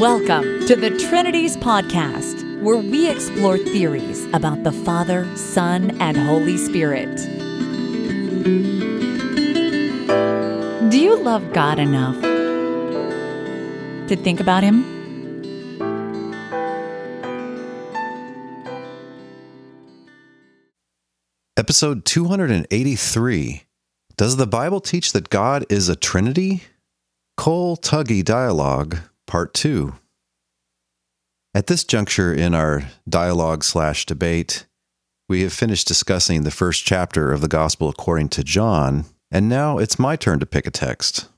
Welcome to the Trinities Podcast, where we explore theories about the Father, Son, and Holy Spirit. Do you love God enough to think about Him? Episode 283 Does the Bible teach that God is a Trinity? Cole Tuggy Dialogue, Part 2. At this juncture in our dialogue slash debate, we have finished discussing the first chapter of the Gospel according to John, and now it's my turn to pick a text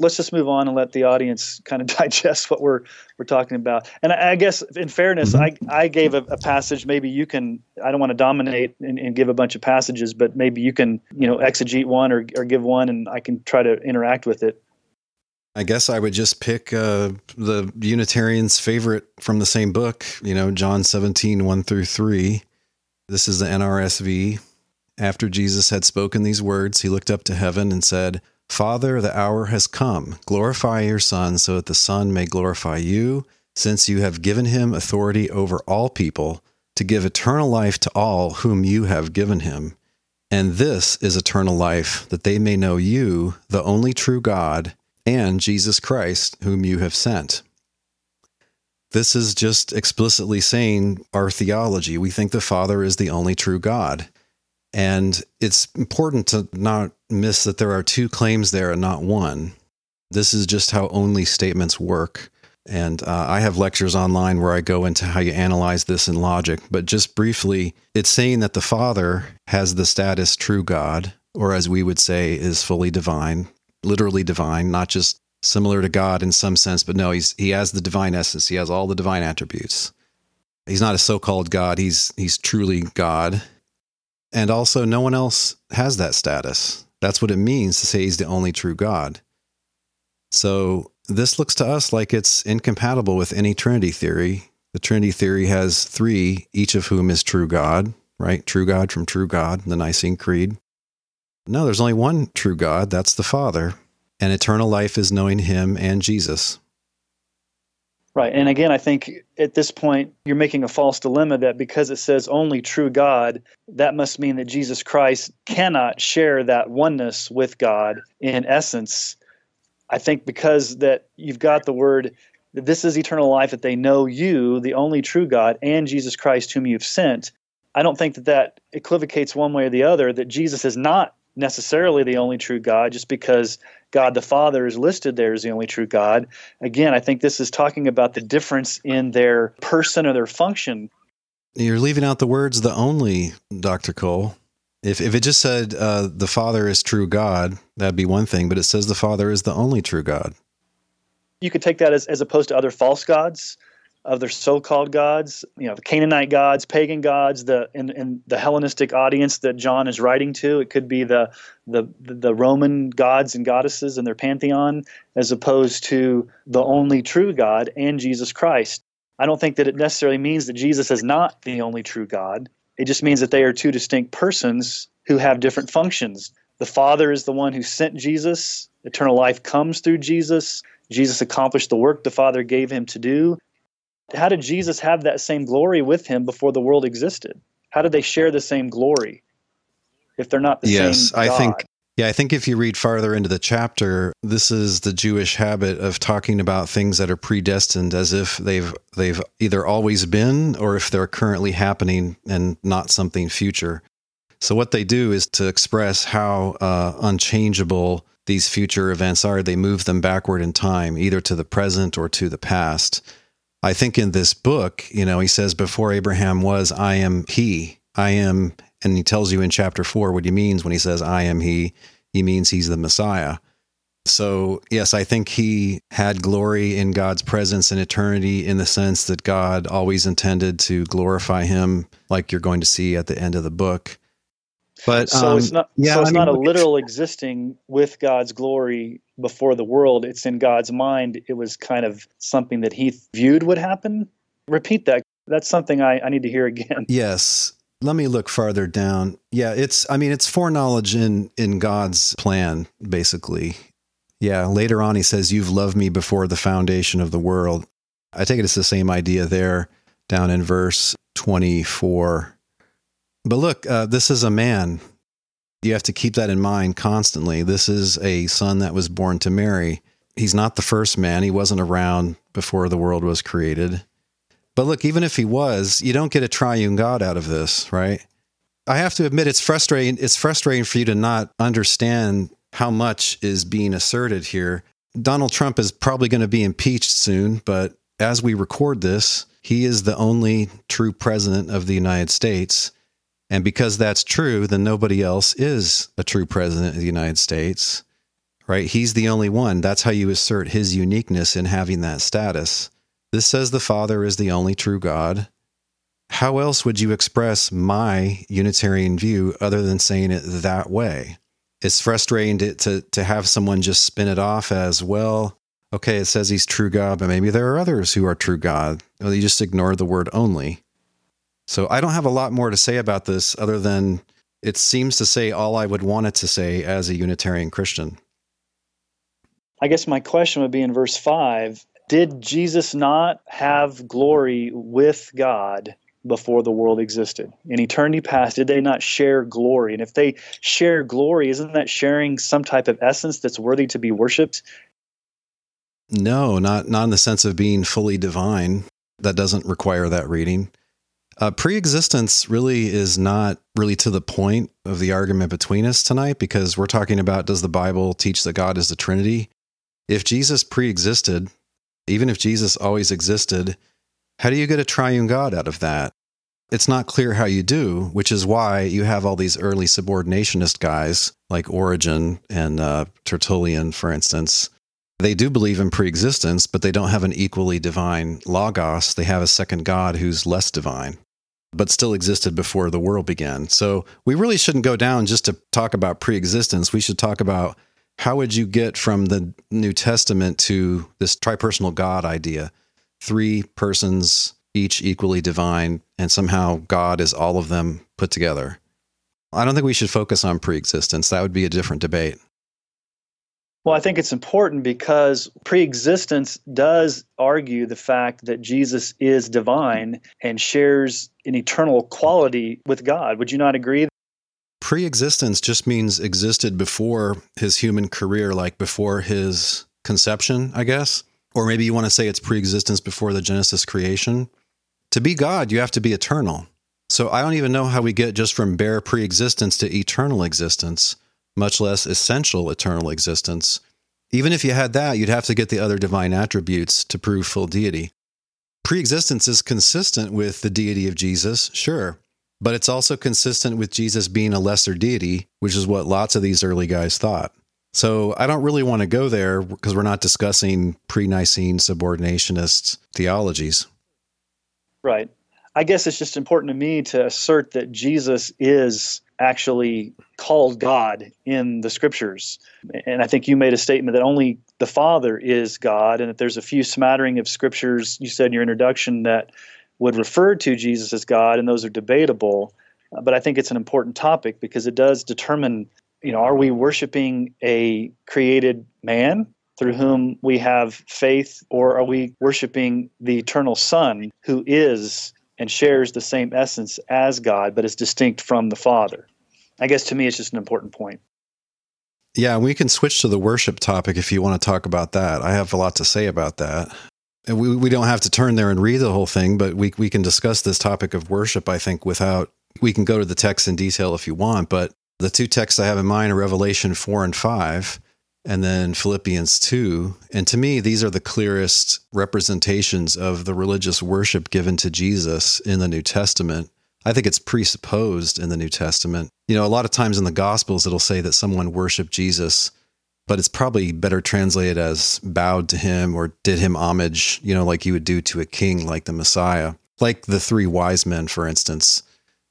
let's just move on and let the audience kind of digest what we're we're talking about. And I, I guess, in fairness, mm-hmm. I I gave a, a, passage. Maybe you can. I don't want to dominate and, and, give a bunch of passages, but maybe you can, you know, exegete one or or give one, and I can try to interact with it. I guess I would just pick uh, the Unitarian's favorite from the same book. You know, John 17, 1 through 3. This is the NRSV. After Jesus had spoken these words, he looked up to heaven and said, Father, the hour has come. Glorify your Son, so that the Son may glorify you, since you have given him authority over all people, to give eternal life to all whom you have given him. And this is eternal life, that they may know you, the only true God, and Jesus Christ, whom you have sent. This is just explicitly saying our theology. We think the Father is the only true God. And it's important to not miss that there are two claims there and not one. This is just how only statements work. And uh, I have lectures online where I go into how you analyze this in logic. But just briefly, it's saying that the Father has the status true God, or as we would say, is fully divine, literally divine, not just similar to God in some sense, but no, he's, he has the divine essence. He has all the divine attributes. He's not a so called God, he's, he's truly God. And also, no one else has that status. That's what it means to say he's the only true God. So, this looks to us like it's incompatible with any Trinity theory. The Trinity theory has three, each of whom is true God, right? True God from true God, the Nicene Creed. No, there's only one true God, that's the Father, and eternal life is knowing him and Jesus. Right. And again, I think at this point, you're making a false dilemma that because it says only true God, that must mean that Jesus Christ cannot share that oneness with God in essence. I think because that you've got the word that this is eternal life, that they know you, the only true God, and Jesus Christ, whom you've sent. I don't think that that equivocates one way or the other, that Jesus is not necessarily the only true God just because God the Father is listed there as the only true God. Again, I think this is talking about the difference in their person or their function. You're leaving out the words the only, Dr. Cole. If, if it just said uh, the Father is true God, that'd be one thing, but it says the Father is the only true God. You could take that as, as opposed to other false gods of their so-called gods, you know, the Canaanite gods, pagan gods, the in, in the Hellenistic audience that John is writing to. It could be the, the the Roman gods and goddesses and their pantheon, as opposed to the only true God and Jesus Christ. I don't think that it necessarily means that Jesus is not the only true God. It just means that they are two distinct persons who have different functions. The Father is the one who sent Jesus. Eternal life comes through Jesus. Jesus accomplished the work the Father gave him to do. How did Jesus have that same glory with him before the world existed? How did they share the same glory if they're not the yes, same? Yes, I think yeah, I think if you read farther into the chapter, this is the Jewish habit of talking about things that are predestined as if they've they've either always been or if they're currently happening and not something future. So what they do is to express how uh, unchangeable these future events are. They move them backward in time, either to the present or to the past. I think in this book, you know, he says, Before Abraham was, I am he. I am, and he tells you in chapter four what he means when he says, I am he. He means he's the Messiah. So, yes, I think he had glory in God's presence in eternity in the sense that God always intended to glorify him, like you're going to see at the end of the book. But so um, it's not yeah, so it's I mean, not a literal existing with God's glory before the world. It's in God's mind. It was kind of something that he viewed would happen. Repeat that. That's something I, I need to hear again. Yes. Let me look farther down. Yeah, it's I mean it's foreknowledge in in God's plan, basically. Yeah, later on he says, You've loved me before the foundation of the world. I take it it's the same idea there down in verse 24. But look, uh, this is a man. You have to keep that in mind constantly. This is a son that was born to Mary. He's not the first man, he wasn't around before the world was created. But look, even if he was, you don't get a triune God out of this, right? I have to admit it's frustrating it's frustrating for you to not understand how much is being asserted here. Donald Trump is probably going to be impeached soon, but as we record this, he is the only true president of the United States. And because that's true, then nobody else is a true president of the United States, right? He's the only one. That's how you assert his uniqueness in having that status. This says the Father is the only true God. How else would you express my Unitarian view other than saying it that way? It's frustrating to, to, to have someone just spin it off as, well, okay, it says he's true God, but maybe there are others who are true God. Well, you just ignore the word only. So I don't have a lot more to say about this other than it seems to say all I would want it to say as a Unitarian Christian. I guess my question would be in verse 5 Did Jesus not have glory with God before the world existed? In eternity past, did they not share glory? And if they share glory, isn't that sharing some type of essence that's worthy to be worshiped? No, not not in the sense of being fully divine. That doesn't require that reading. Uh, pre-existence really is not really to the point of the argument between us tonight because we're talking about does the Bible teach that God is the Trinity? If Jesus pre-existed, even if Jesus always existed, how do you get a triune God out of that? It's not clear how you do, which is why you have all these early subordinationist guys like Origen and uh, Tertullian, for instance. They do believe in preexistence, but they don't have an equally divine logos. They have a second God who's less divine, but still existed before the world began. So we really shouldn't go down just to talk about preexistence. We should talk about how would you get from the New Testament to this tripersonal God idea? three persons, each equally divine, and somehow God is all of them put together. I don't think we should focus on preexistence. That would be a different debate. Well, I think it's important because preexistence does argue the fact that Jesus is divine and shares an eternal quality with God. Would you not agree? Preexistence just means existed before his human career, like before his conception, I guess or maybe you want to say it's preexistence before the Genesis creation. To be God, you have to be eternal. So I don't even know how we get just from bare preexistence to eternal existence, much less essential eternal existence. Even if you had that, you'd have to get the other divine attributes to prove full deity. Preexistence is consistent with the deity of Jesus, sure, but it's also consistent with Jesus being a lesser deity, which is what lots of these early guys thought. So I don't really want to go there because we're not discussing pre Nicene subordinationist theologies. Right. I guess it's just important to me to assert that Jesus is actually called God in the scriptures. And I think you made a statement that only the Father is God, and that there's a few smattering of scriptures you said in your introduction that would refer to Jesus as God, and those are debatable. Uh, but I think it's an important topic because it does determine you know, are we worshiping a created man through whom we have faith, or are we worshiping the eternal Son who is and shares the same essence as God, but is distinct from the Father? I guess to me, it's just an important point. Yeah, we can switch to the worship topic if you want to talk about that. I have a lot to say about that. We, we don't have to turn there and read the whole thing, but we, we can discuss this topic of worship, I think, without, we can go to the text in detail if you want. But the two texts I have in mind are Revelation 4 and 5, and then Philippians 2. And to me, these are the clearest representations of the religious worship given to Jesus in the New Testament. I think it's presupposed in the New Testament. You know, a lot of times in the Gospels, it'll say that someone worshiped Jesus, but it's probably better translated as bowed to him or did him homage, you know, like you would do to a king like the Messiah. Like the three wise men, for instance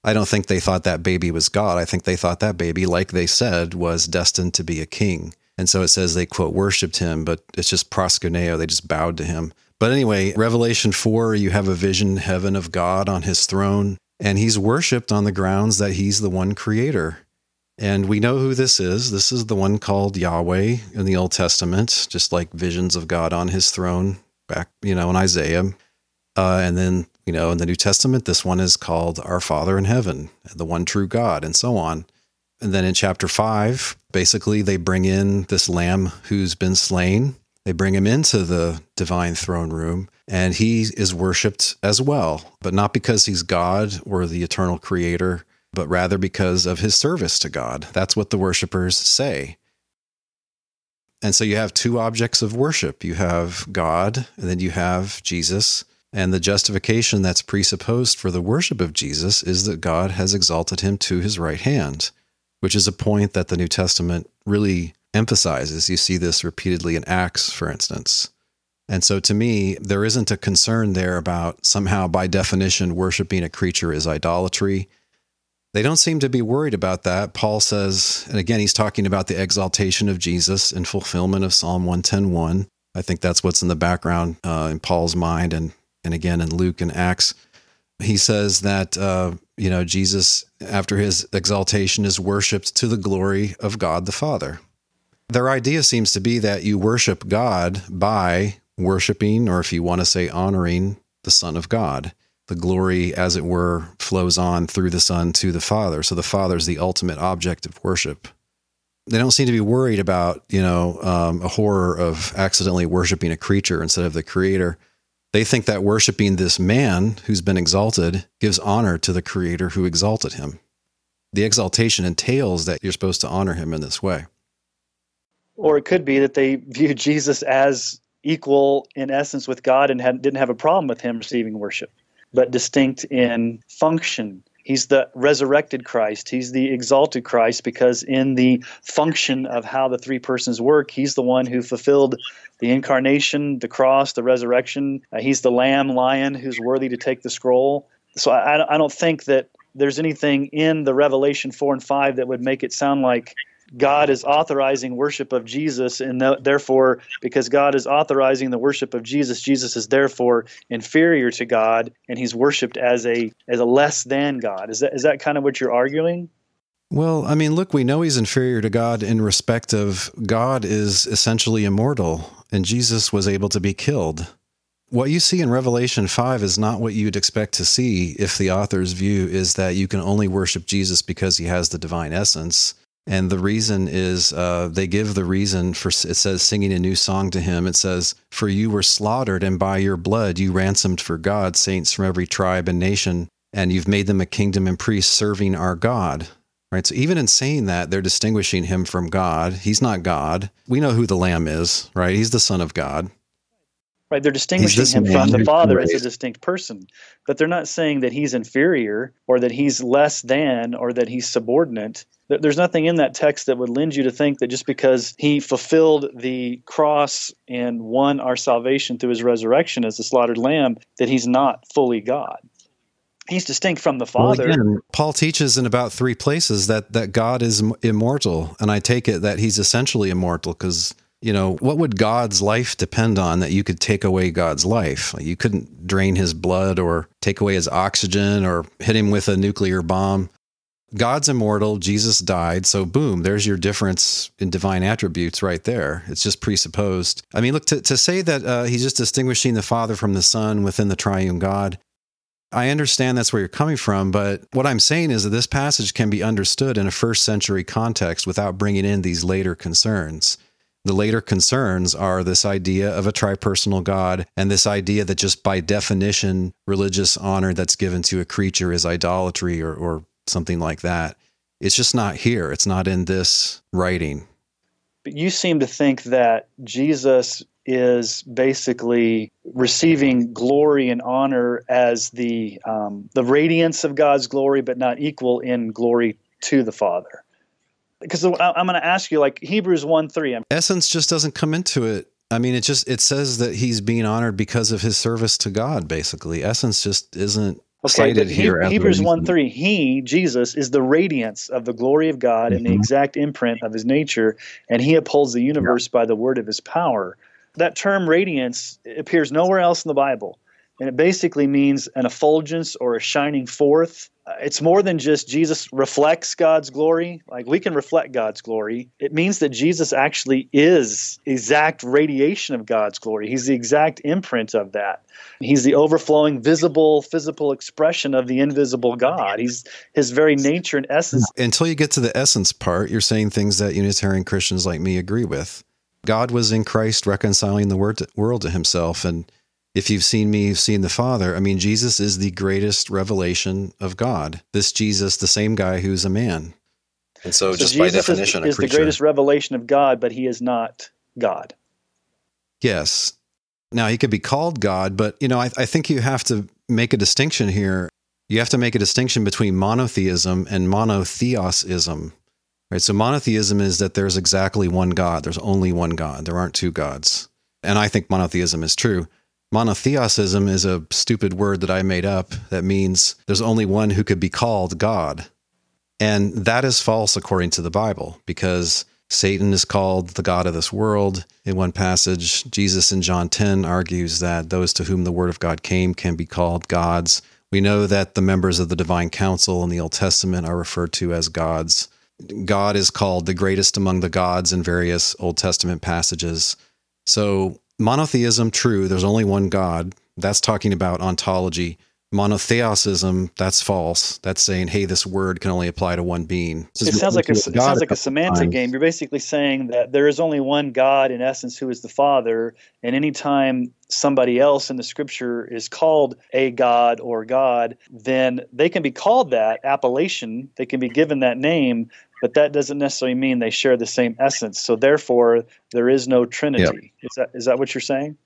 I don't think they thought that baby was God. I think they thought that baby, like they said, was destined to be a king. And so it says they, quote, worshiped him, but it's just proskuneo. They just bowed to him. But anyway, Revelation 4, you have a vision, heaven of God on his throne, and he's worshiped on the grounds that he's the one creator. And we know who this is. This is the one called Yahweh in the Old Testament, just like visions of God on his throne back, you know, in Isaiah. Uh, and then, you know, in the New Testament, this one is called Our Father in Heaven, the one true God, and so on. And then in chapter five, basically, they bring in this lamb who's been slain. They bring him into the divine throne room, and he is worshiped as well, but not because he's God or the eternal creator, but rather because of his service to God. That's what the worshipers say. And so you have two objects of worship you have God, and then you have Jesus. And the justification that's presupposed for the worship of Jesus is that God has exalted him to his right hand, which is a point that the New Testament really emphasizes. You see this repeatedly in Acts, for instance. And so to me, there isn't a concern there about somehow, by definition, worshiping a creature is idolatry. They don't seem to be worried about that. Paul says, and again, he's talking about the exaltation of Jesus in fulfillment of Psalm 110.1. I think that's what's in the background uh, in Paul's mind, and and again in Luke and Acts. He says that uh, you know Jesus, after his exaltation, is worshipped to the glory of God the Father. Their idea seems to be that you worship God by worshiping, or if you want to say honoring, the Son of God the glory, as it were, flows on through the Son to the Father. So the Father is the ultimate object of worship. They don't seem to be worried about, you know, um, a horror of accidentally worshiping a creature instead of the Creator. They think that worshiping this man who's been exalted gives honor to the Creator who exalted him. The exaltation entails that you're supposed to honor him in this way. Or it could be that they view Jesus as equal in essence with God and had, didn't have a problem with him receiving worship but distinct in function. He's the resurrected Christ. He's the exalted Christ because, in the function of how the three persons work, he's the one who fulfilled the incarnation, the cross, the resurrection. Uh, he's the lamb, lion who's worthy to take the scroll. So I, I don't think that there's anything in the Revelation 4 and 5 that would make it sound like God is authorizing worship of Jesus, and therefore, because God is authorizing the worship of Jesus, Jesus is therefore inferior to God, and he's worshipped as a as a less than God. Is that is that kind of what you're arguing? Well, I mean, look, we know he's inferior to God in respect of God is essentially immortal, and Jesus was able to be killed. What you see in Revelation 5 is not what you'd expect to see if the author's view is that you can only worship Jesus because he has the divine essence and the reason is uh, they give the reason for it says singing a new song to him. It says, For you were slaughtered, and by your blood you ransomed for God saints from every tribe and nation, and you've made them a kingdom and priests serving our God. Right. So even in saying that, they're distinguishing him from God. He's not God. We know who the Lamb is, right? He's the Son of God. Right, they're distinguishing him from the Father as a distinct person, but they're not saying that he's inferior or that he's less than or that he's subordinate. There's nothing in that text that would lend you to think that just because he fulfilled the cross and won our salvation through his resurrection as the slaughtered lamb, that he's not fully God. He's distinct from the Father. Well, again, Paul teaches in about three places that that God is immortal, and I take it that he's essentially immortal because you know, what would God's life depend on that you could take away God's life? you couldn't drain his blood or take away his oxygen or hit him with a nuclear bomb. God's immortal, Jesus died, so boom, there's your difference in divine attributes right there. It's just presupposed. I mean, look, to, to say that uh, he's just distinguishing the Father from the Son within the triune God, I understand that's where you're coming from, but what I'm saying is that this passage can be understood in a first century context without bringing in these later concerns. The later concerns are this idea of a tripersonal God and this idea that just by definition, religious honor that's given to a creature is idolatry or, or something like that. It's just not here. It's not in this writing. But you seem to think that Jesus is basically receiving glory and honor as the um, the radiance of God's glory, but not equal in glory to the Father because I'm going to ask you like Hebrews 1 3. Essence just doesn't come into it. I mean, it just it says that he's being honored because of his service to God. Basically, essence just isn't okay, cited here. Hebrews one three. He Jesus is the radiance of the glory of God mm-hmm. and the mm-hmm. exact imprint of His nature, and He upholds the universe yeah. by the word of His power. That term radiance appears nowhere else in the Bible. And it basically means an effulgence or a shining forth. Uh, it's more than just Jesus reflects God's glory. Like we can reflect God's glory. It means that Jesus actually is exact radiation of God's glory. He's the exact imprint of that. He's the overflowing, visible, physical expression of the invisible God. He's his very nature and essence. Until you get to the essence part, you're saying things that Unitarian Christians like me agree with. God was in Christ reconciling the world to himself. And if you've seen me, you've seen the Father. I mean, Jesus is the greatest revelation of God. This Jesus, the same guy who's a man. And so, so just Jesus by definition, is, is the greatest revelation of God, but he is not God. Yes. Now, he could be called God, but, you know, I, I think you have to make a distinction here. You have to make a distinction between monotheism and monotheosism. Right? So monotheism is that there's exactly one God. There's only one God. There aren't two gods. And I think monotheism is true. Monotheosism is a stupid word that I made up that means there's only one who could be called God. And that is false according to the Bible because Satan is called the God of this world. In one passage, Jesus in John 10 argues that those to whom the word of God came can be called gods. We know that the members of the divine council in the Old Testament are referred to as gods. God is called the greatest among the gods in various Old Testament passages. So, monotheism, true, there's only one God. That's talking about ontology. Monotheism, that's false. That's saying, hey, this word can only apply to one being. It sounds like a, it sounds like a semantic times. game. You're basically saying that there is only one God in essence who is the Father, and anytime somebody else in the scripture is called a God or God, then they can be called that appellation, they can be given that name, but that doesn't necessarily mean they share the same essence. So therefore, there is no Trinity. Yep. Is that is that what you're saying?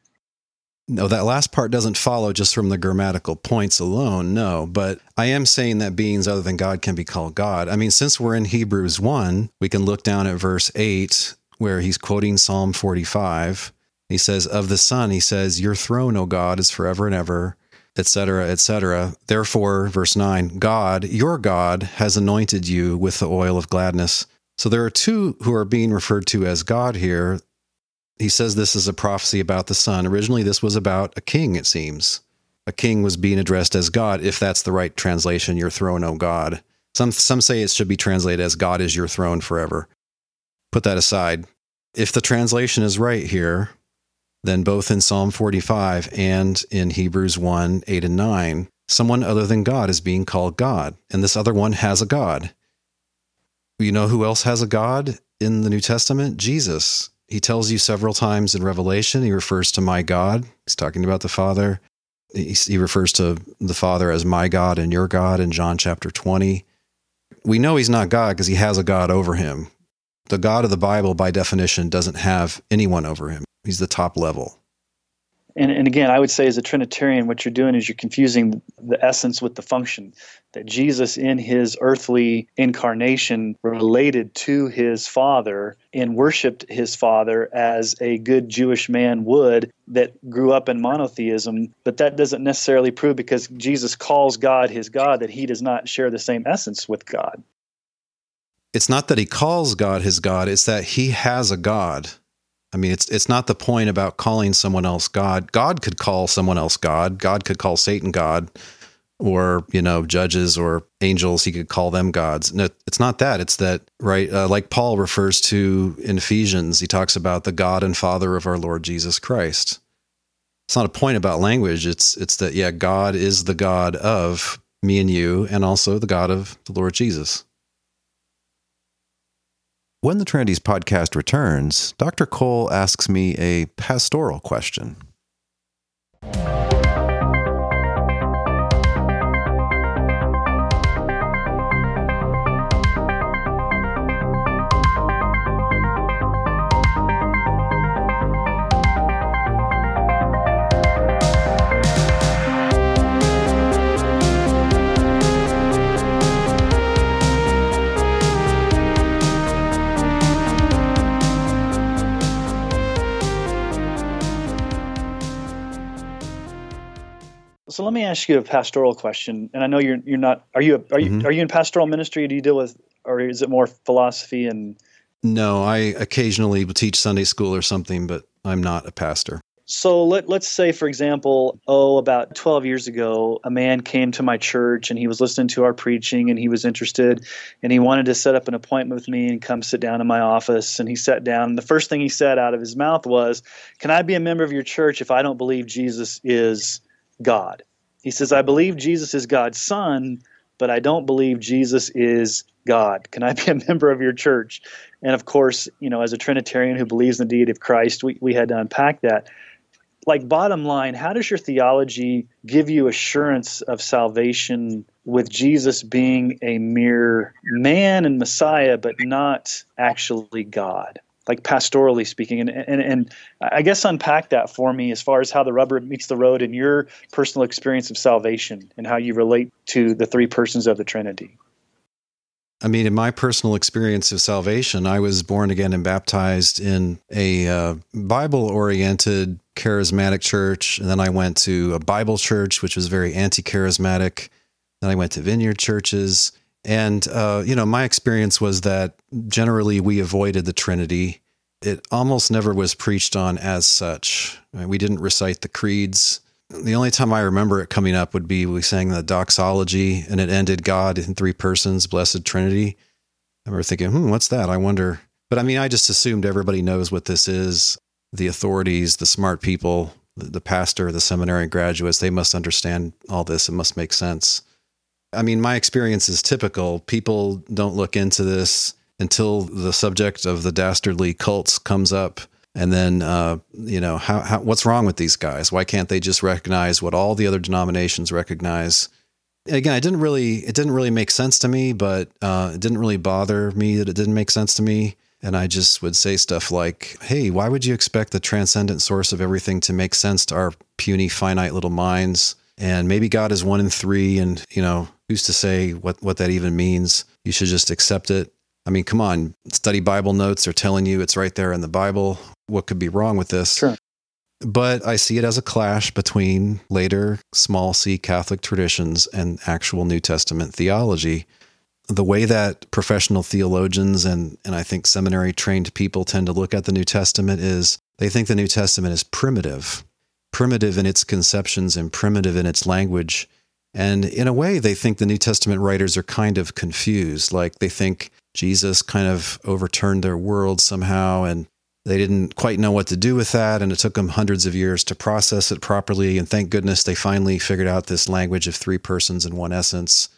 No, that last part doesn't follow just from the grammatical points alone. No, but I am saying that beings other than God can be called God. I mean, since we're in Hebrews 1, we can look down at verse 8 where he's quoting Psalm 45. He says, Of the Son, he says, Your throne, O God, is forever and ever etc., etc. Therefore, verse 9, God, your God, has anointed you with the oil of gladness. So there are two who are being referred to as God here. He says this is a prophecy about the Son. Originally, this was about a king, it seems. A king was being addressed as God, if that's the right translation, your throne, O God. Some, some say it should be translated as God is your throne forever. Put that aside. If the translation is right here, then both in Psalm 45 and in Hebrews 1 8 and 9, someone other than God is being called God, and this other one has a God. You know who else has a God in the New Testament? Jesus. He tells you several times in Revelation, he refers to my God. He's talking about the Father. He refers to the Father as my God and your God in John chapter 20. We know he's not God because he has a God over him. The God of the Bible, by definition, doesn't have anyone over him. He's the top level. And, and again, I would say as a Trinitarian, what you're doing is you're confusing the essence with the function. That Jesus, in his earthly incarnation, related to his Father and worshiped his Father as a good Jewish man would that grew up in monotheism. But that doesn't necessarily prove because Jesus calls God his God that he does not share the same essence with God. It's not that he calls God his God, it's that he has a God I mean, it's it's not the point about calling someone else God. God could call someone else God. God could call Satan God, or you know, judges or angels. He could call them gods. No, it's not that. It's that right. Uh, like Paul refers to in Ephesians, he talks about the God and Father of our Lord Jesus Christ. It's not a point about language. It's it's that yeah, God is the God of me and you, and also the God of the Lord Jesus. When the Trinities podcast returns, Dr. Cole asks me a pastoral question. So let me ask you a pastoral question, and I know you're you're not. Are you a, are you mm-hmm. are you in pastoral ministry? Do you deal with, or is it more philosophy and? No, I occasionally teach Sunday school or something, but I'm not a pastor. So let, let's say, for example, oh, about 12 years ago, a man came to my church and he was listening to our preaching and he was interested and he wanted to set up an appointment with me and come sit down in my office. And he sat down. And the first thing he said out of his mouth was, Can I be a member of your church if I don't believe Jesus is God? He says, I believe Jesus is God's son, but I don't believe Jesus is God. Can I be a member of your church? And of course, you know, as a Trinitarian who believes in the deity of Christ, we, we had to unpack that like bottom line how does your theology give you assurance of salvation with jesus being a mere man and messiah but not actually god like pastorally speaking and, and and i guess unpack that for me as far as how the rubber meets the road in your personal experience of salvation and how you relate to the three persons of the trinity I mean, in my personal experience of salvation, I was born again and baptized in a uh, Bible oriented charismatic church. And then I went to a Bible church, which was very anti charismatic. Then I went to vineyard churches. And, uh, you know, my experience was that generally we avoided the Trinity. It almost never was preached on as such. We didn't recite the creeds the only time I remember it coming up would be we sang the doxology and it ended God in three persons, blessed Trinity. I remember thinking, hmm, what's that? I wonder. But I mean, I just assumed everybody knows what this is. The authorities, the smart people, the, the pastor, the seminary graduates, they must understand all this. It must make sense. I mean, my experience is typical. People don't look into this until the subject of the dastardly cults comes up and then, uh, you know, how, how, what's wrong with these guys? Why can't they just recognize what all the other denominations recognize? Again, it didn't really, it didn't really make sense to me, but uh, it didn't really bother me that it didn't make sense to me. And I just would say stuff like, "Hey, why would you expect the transcendent source of everything to make sense to our puny, finite little minds? And maybe God is one in three, and you know, who's to say what what that even means? You should just accept it." I mean, come on, study Bible notes are telling you it's right there in the Bible what could be wrong with this. Sure. But I see it as a clash between later small c Catholic traditions and actual New Testament theology. The way that professional theologians and, and I think seminary trained people tend to look at the New Testament is they think the New Testament is primitive, primitive in its conceptions and primitive in its language. And in a way, they think the New Testament writers are kind of confused. Like they think Jesus kind of overturned their world somehow and they didn't quite know what to do with that, and it took them hundreds of years to process it properly. And thank goodness they finally figured out this language of three persons in one essence.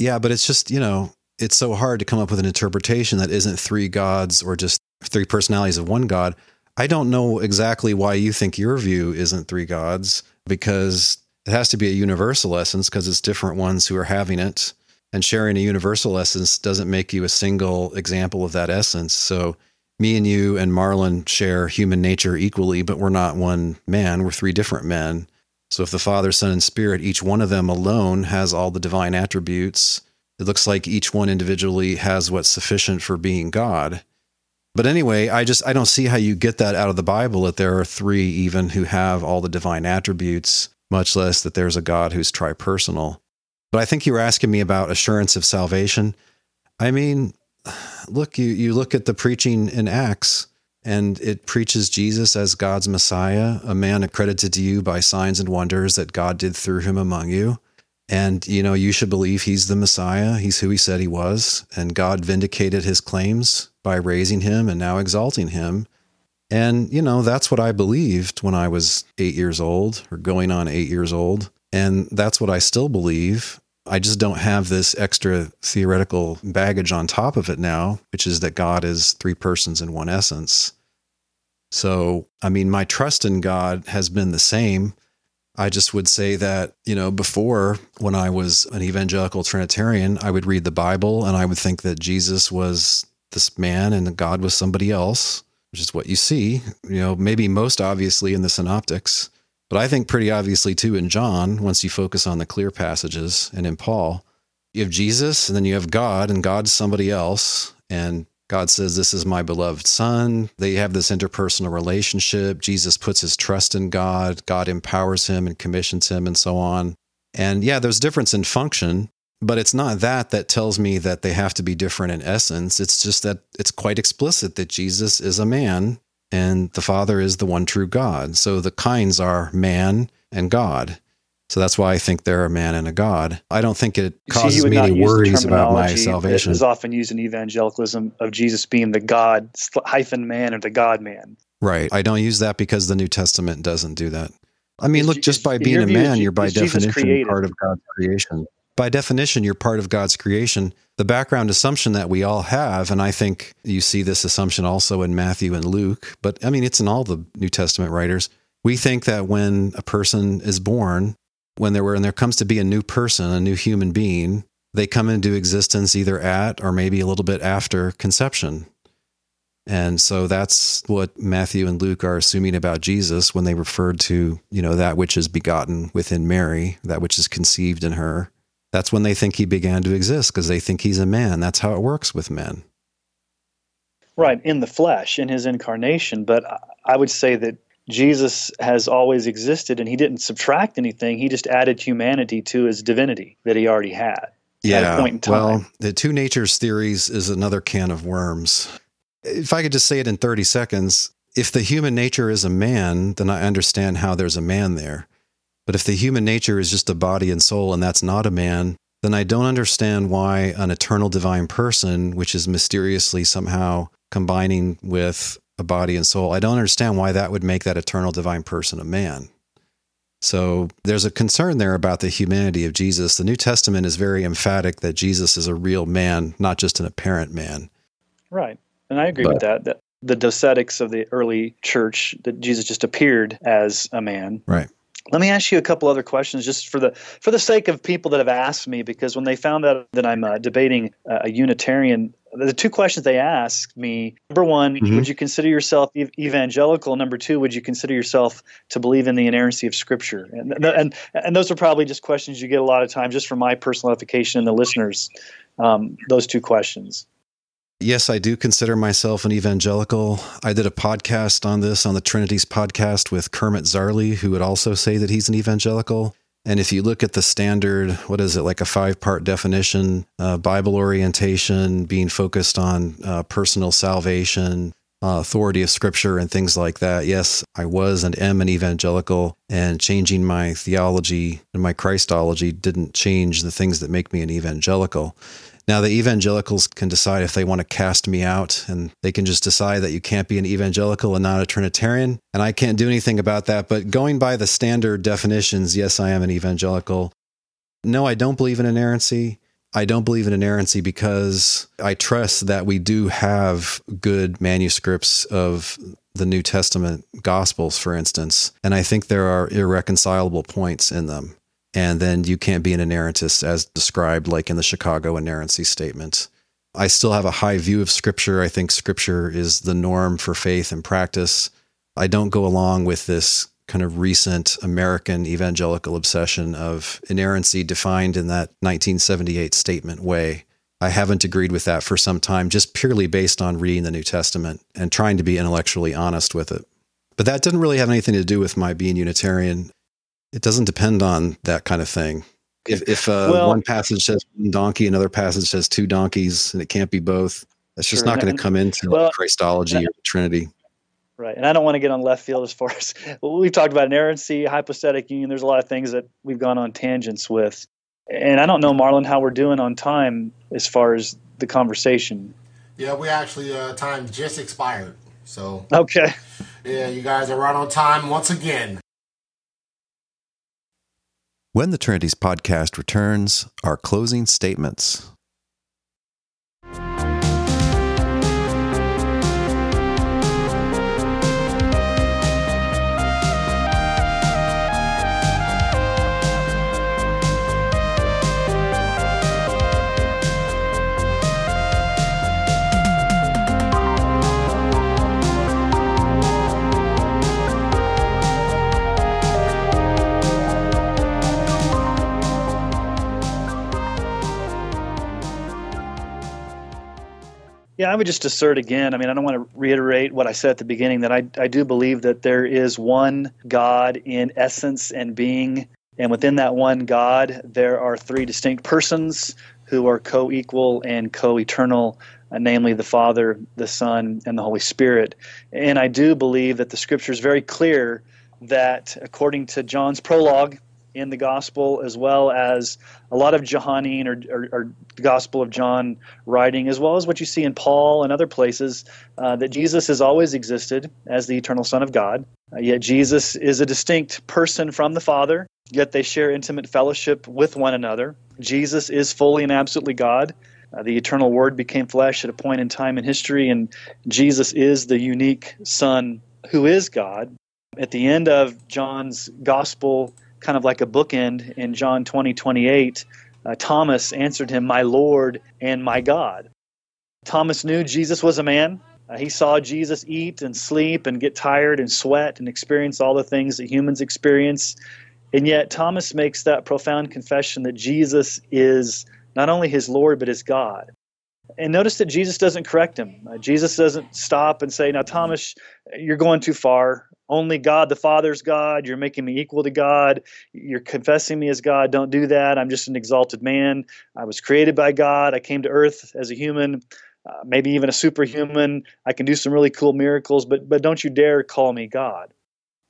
Yeah, but it's just, you know, it's so hard to come up with an interpretation that isn't three gods or just three personalities of one God. I don't know exactly why you think your view isn't three gods because it has to be a universal essence because it's different ones who are having it. And sharing a universal essence doesn't make you a single example of that essence. So me and you and Marlon share human nature equally, but we're not one man. We're three different men. So if the Father, Son, and Spirit, each one of them alone has all the divine attributes, it looks like each one individually has what's sufficient for being God. But anyway, I just I don't see how you get that out of the Bible that there are three even who have all the divine attributes, much less that there's a God who's tripersonal. But I think you were asking me about assurance of salvation. I mean, look, you, you look at the preaching in Acts, and it preaches Jesus as God's Messiah, a man accredited to you by signs and wonders that God did through him among you. And, you know, you should believe he's the Messiah. He's who he said he was. And God vindicated his claims by raising him and now exalting him. And, you know, that's what I believed when I was eight years old or going on eight years old. And that's what I still believe. I just don't have this extra theoretical baggage on top of it now, which is that God is three persons in one essence. So, I mean, my trust in God has been the same. I just would say that, you know, before when I was an evangelical Trinitarian, I would read the Bible and I would think that Jesus was this man and God was somebody else, which is what you see, you know, maybe most obviously in the synoptics. But I think pretty obviously too in John, once you focus on the clear passages, and in Paul, you have Jesus and then you have God, and God's somebody else. And God says, This is my beloved son. They have this interpersonal relationship. Jesus puts his trust in God. God empowers him and commissions him, and so on. And yeah, there's difference in function, but it's not that that tells me that they have to be different in essence. It's just that it's quite explicit that Jesus is a man and the Father is the one true God. So the kinds are man and God. So that's why I think they're a man and a God. I don't think it causes me any worries about my salvation. It's often used in evangelicalism of Jesus being the God hyphen man or the God man. Right. I don't use that because the New Testament doesn't do that. I mean, look, just by being a man, you're by definition part of God's creation. By definition, you're part of God's creation. The background assumption that we all have, and I think you see this assumption also in Matthew and Luke, but I mean, it's in all the New Testament writers. We think that when a person is born, when there when there comes to be a new person, a new human being, they come into existence either at or maybe a little bit after conception. And so that's what Matthew and Luke are assuming about Jesus when they referred to, you know, that which is begotten within Mary, that which is conceived in her. That's when they think he began to exist because they think he's a man. That's how it works with men. Right, in the flesh, in his incarnation. But I would say that Jesus has always existed and he didn't subtract anything. He just added humanity to his divinity that he already had. Yeah. Well, the two natures theories is another can of worms. If I could just say it in 30 seconds, if the human nature is a man, then I understand how there's a man there. But if the human nature is just a body and soul and that's not a man, then I don't understand why an eternal divine person, which is mysteriously somehow combining with a body and soul. I don't understand why that would make that eternal divine person a man. So there's a concern there about the humanity of Jesus. The New Testament is very emphatic that Jesus is a real man, not just an apparent man. Right. And I agree but, with that. That the docetics of the early church that Jesus just appeared as a man. Right. Let me ask you a couple other questions, just for the for the sake of people that have asked me, because when they found out that I'm uh, debating uh, a Unitarian the two questions they asked me number one mm-hmm. would you consider yourself evangelical? Number two would you consider yourself to believe in the inerrancy of scripture? And, and and those are probably just questions you get a lot of times just for my personal edification and the listeners um, those two questions Yes, I do consider myself an evangelical. I did a podcast on this on the Trinities podcast with Kermit Zarley, who would also say that he's an evangelical. And if you look at the standard, what is it, like a five part definition, uh, Bible orientation, being focused on uh, personal salvation, uh, authority of scripture, and things like that, yes, I was and am an evangelical, and changing my theology and my Christology didn't change the things that make me an evangelical. Now, the evangelicals can decide if they want to cast me out, and they can just decide that you can't be an evangelical and not a Trinitarian. And I can't do anything about that. But going by the standard definitions, yes, I am an evangelical. No, I don't believe in inerrancy. I don't believe in inerrancy because I trust that we do have good manuscripts of the New Testament Gospels, for instance. And I think there are irreconcilable points in them and then you can't be an inerrantist as described like in the Chicago inerrancy statement. I still have a high view of scripture. I think scripture is the norm for faith and practice. I don't go along with this kind of recent American evangelical obsession of inerrancy defined in that 1978 statement way. I haven't agreed with that for some time, just purely based on reading the New Testament and trying to be intellectually honest with it. But that didn't really have anything to do with my being Unitarian. It doesn't depend on that kind of thing. If, if uh, well, one passage says one donkey, another passage says two donkeys, and it can't be both, that's just sure. not going to come into well, Christology or Trinity. Right. And I don't want to get on left field as far as well, we've talked about inerrancy, hypostatic union. There's a lot of things that we've gone on tangents with. And I don't know, Marlon, how we're doing on time as far as the conversation. Yeah, we actually, uh, time just expired. So, okay. Yeah, you guys are right on time once again. When the Trinities podcast returns, our closing statements. Yeah, I would just assert again. I mean, I don't want to reiterate what I said at the beginning that I, I do believe that there is one God in essence and being. And within that one God, there are three distinct persons who are co equal and co eternal uh, namely the Father, the Son, and the Holy Spirit. And I do believe that the scripture is very clear that, according to John's prologue in the Gospel, as well as a lot of Johannine or, or, or the Gospel of John writing, as well as what you see in Paul and other places, uh, that Jesus has always existed as the eternal Son of God. Uh, yet Jesus is a distinct person from the Father, yet they share intimate fellowship with one another. Jesus is fully and absolutely God. Uh, the eternal Word became flesh at a point in time in history, and Jesus is the unique Son who is God. At the end of John's Gospel, kind of like a bookend in John 20, 28, uh, Thomas answered him, My Lord and my God. Thomas knew Jesus was a man. Uh, he saw Jesus eat and sleep and get tired and sweat and experience all the things that humans experience. And yet, Thomas makes that profound confession that Jesus is not only his Lord, but his God. And notice that Jesus doesn't correct him. Uh, Jesus doesn't stop and say, Now, Thomas, you're going too far. Only God the Father's God. You're making me equal to God. You're confessing me as God. Don't do that. I'm just an exalted man. I was created by God. I came to earth as a human, uh, maybe even a superhuman. I can do some really cool miracles, but, but don't you dare call me God.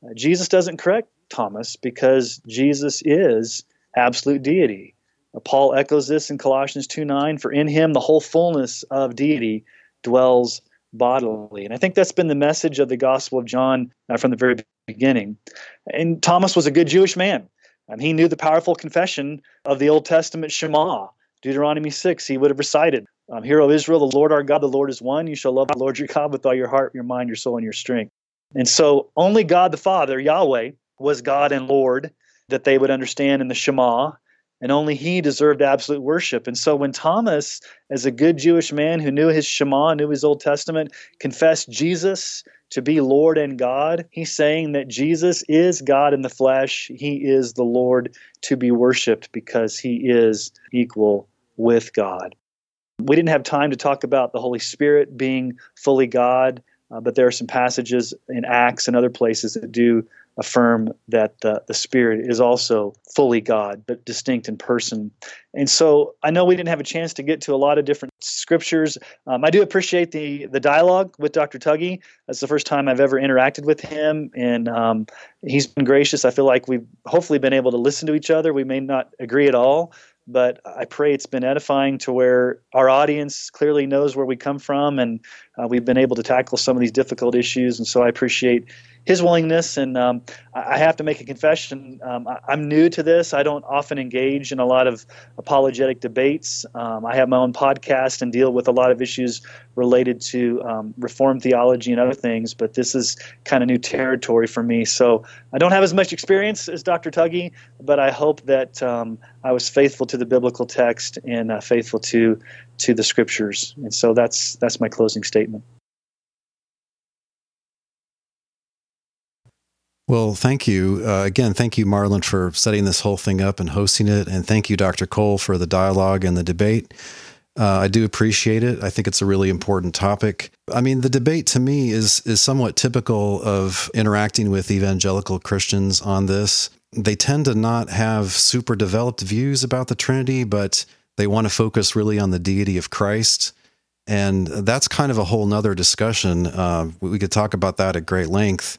Uh, Jesus doesn't correct Thomas because Jesus is absolute deity. Uh, Paul echoes this in Colossians 2 9, for in him the whole fullness of deity dwells bodily. And I think that's been the message of the Gospel of John uh, from the very beginning. And Thomas was a good Jewish man. and he knew the powerful confession of the Old Testament Shema, Deuteronomy 6. He would have recited, um, Hear, O Israel, the Lord our God, the Lord is one. You shall love the Lord your God with all your heart, your mind, your soul, and your strength. And so only God the Father, Yahweh, was God and Lord that they would understand in the Shema and only he deserved absolute worship. And so when Thomas, as a good Jewish man who knew his Shema, knew his Old Testament, confessed Jesus to be Lord and God, he's saying that Jesus is God in the flesh. He is the Lord to be worshiped because he is equal with God. We didn't have time to talk about the Holy Spirit being fully God, uh, but there are some passages in Acts and other places that do affirm that the, the Spirit is also fully God, but distinct in person. And so I know we didn't have a chance to get to a lot of different scriptures. Um, I do appreciate the the dialogue with Dr. Tuggy. That's the first time I've ever interacted with him, and um, he's been gracious. I feel like we've hopefully been able to listen to each other. We may not agree at all, but I pray it's been edifying to where our audience clearly knows where we come from, and uh, we've been able to tackle some of these difficult issues. And so I appreciate his willingness. And um, I have to make a confession. Um, I, am new to this. I don't often engage in a lot of apologetic debates. Um, I have my own podcast and deal with a lot of issues related to um, reform theology and other things, but this is kind of new territory for me. So I don't have as much experience as Dr. Tuggy, but I hope that um, I was faithful to the biblical text and uh, faithful to to the scriptures. And so that's that's my closing statement. Well, thank you. Uh, again, thank you, Marlon, for setting this whole thing up and hosting it. And thank you, Dr. Cole, for the dialogue and the debate. Uh, I do appreciate it. I think it's a really important topic. I mean, the debate to me is is somewhat typical of interacting with evangelical Christians on this. They tend to not have super developed views about the Trinity, but they want to focus really on the deity of Christ. And that's kind of a whole nother discussion. Uh, we could talk about that at great length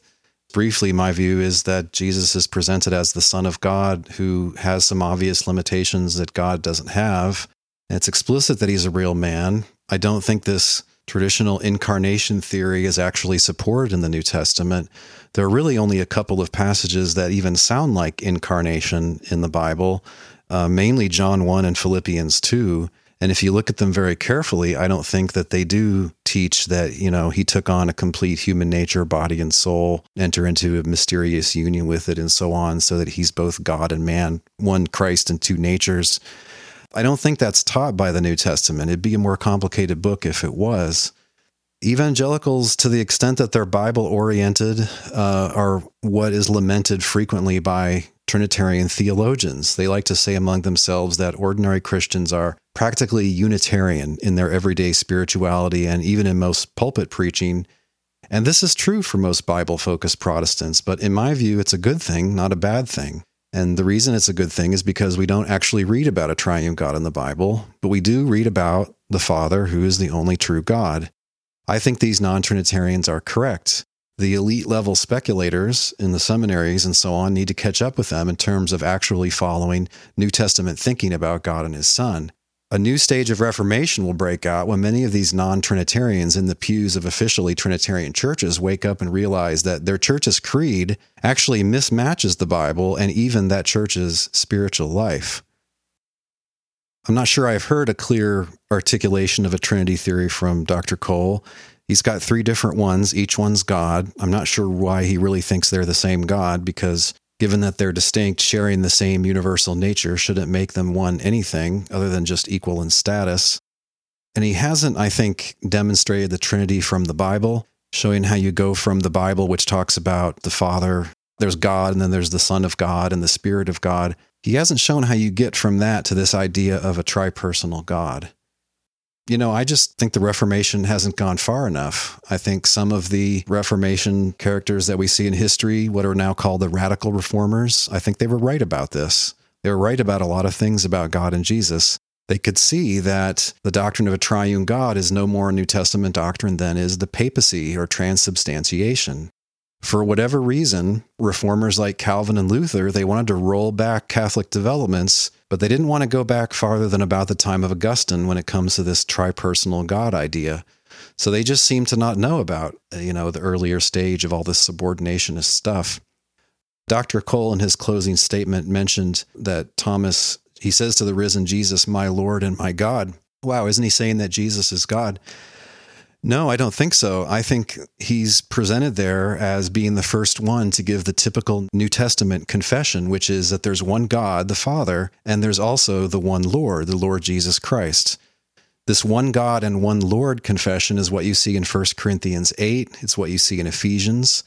briefly, my view is that Jesus is presented as the Son of God who has some obvious limitations that God doesn't have. it's explicit that he's a real man. I don't think this traditional incarnation theory is actually supported in the New Testament. There are really only a couple of passages that even sound like incarnation in the Bible, uh, mainly John 1 and Philippians 2. And if you look at them very carefully, I don't think that they do teach that, you know, he took on a complete human nature, body and soul, enter into a mysterious union with it, and so on, so that he's both God and man, one Christ and two natures. I don't think that's taught by the New Testament. It'd be a more complicated book if it was. Evangelicals, to the extent that they're Bible oriented, uh, are what is lamented frequently by Trinitarian theologians. They like to say among themselves that ordinary Christians are practically Unitarian in their everyday spirituality and even in most pulpit preaching. And this is true for most Bible focused Protestants, but in my view, it's a good thing, not a bad thing. And the reason it's a good thing is because we don't actually read about a triune God in the Bible, but we do read about the Father, who is the only true God. I think these non Trinitarians are correct. The elite level speculators in the seminaries and so on need to catch up with them in terms of actually following New Testament thinking about God and His Son. A new stage of reformation will break out when many of these non Trinitarians in the pews of officially Trinitarian churches wake up and realize that their church's creed actually mismatches the Bible and even that church's spiritual life. I'm not sure I've heard a clear articulation of a Trinity theory from Dr. Cole. He's got three different ones, each one's God. I'm not sure why he really thinks they're the same God because given that they're distinct, sharing the same universal nature shouldn't make them one anything other than just equal in status. And he hasn't, I think, demonstrated the Trinity from the Bible, showing how you go from the Bible, which talks about the Father, there's God, and then there's the Son of God and the Spirit of God. He hasn't shown how you get from that to this idea of a tripersonal God you know, I just think the Reformation hasn't gone far enough. I think some of the Reformation characters that we see in history, what are now called the radical reformers, I think they were right about this. They were right about a lot of things about God and Jesus. They could see that the doctrine of a triune God is no more a New Testament doctrine than is the papacy or transubstantiation. For whatever reason, reformers like Calvin and Luther, they wanted to roll back Catholic developments but they didn't want to go back farther than about the time of Augustine when it comes to this tripersonal God idea. So they just seem to not know about, you know, the earlier stage of all this subordinationist stuff. Dr. Cole in his closing statement mentioned that Thomas, he says to the risen Jesus, my Lord and my God. Wow, isn't he saying that Jesus is God? No, I don't think so. I think he's presented there as being the first one to give the typical New Testament confession, which is that there's one God, the Father, and there's also the one Lord, the Lord Jesus Christ. This one God and one Lord confession is what you see in 1 Corinthians 8, it's what you see in Ephesians.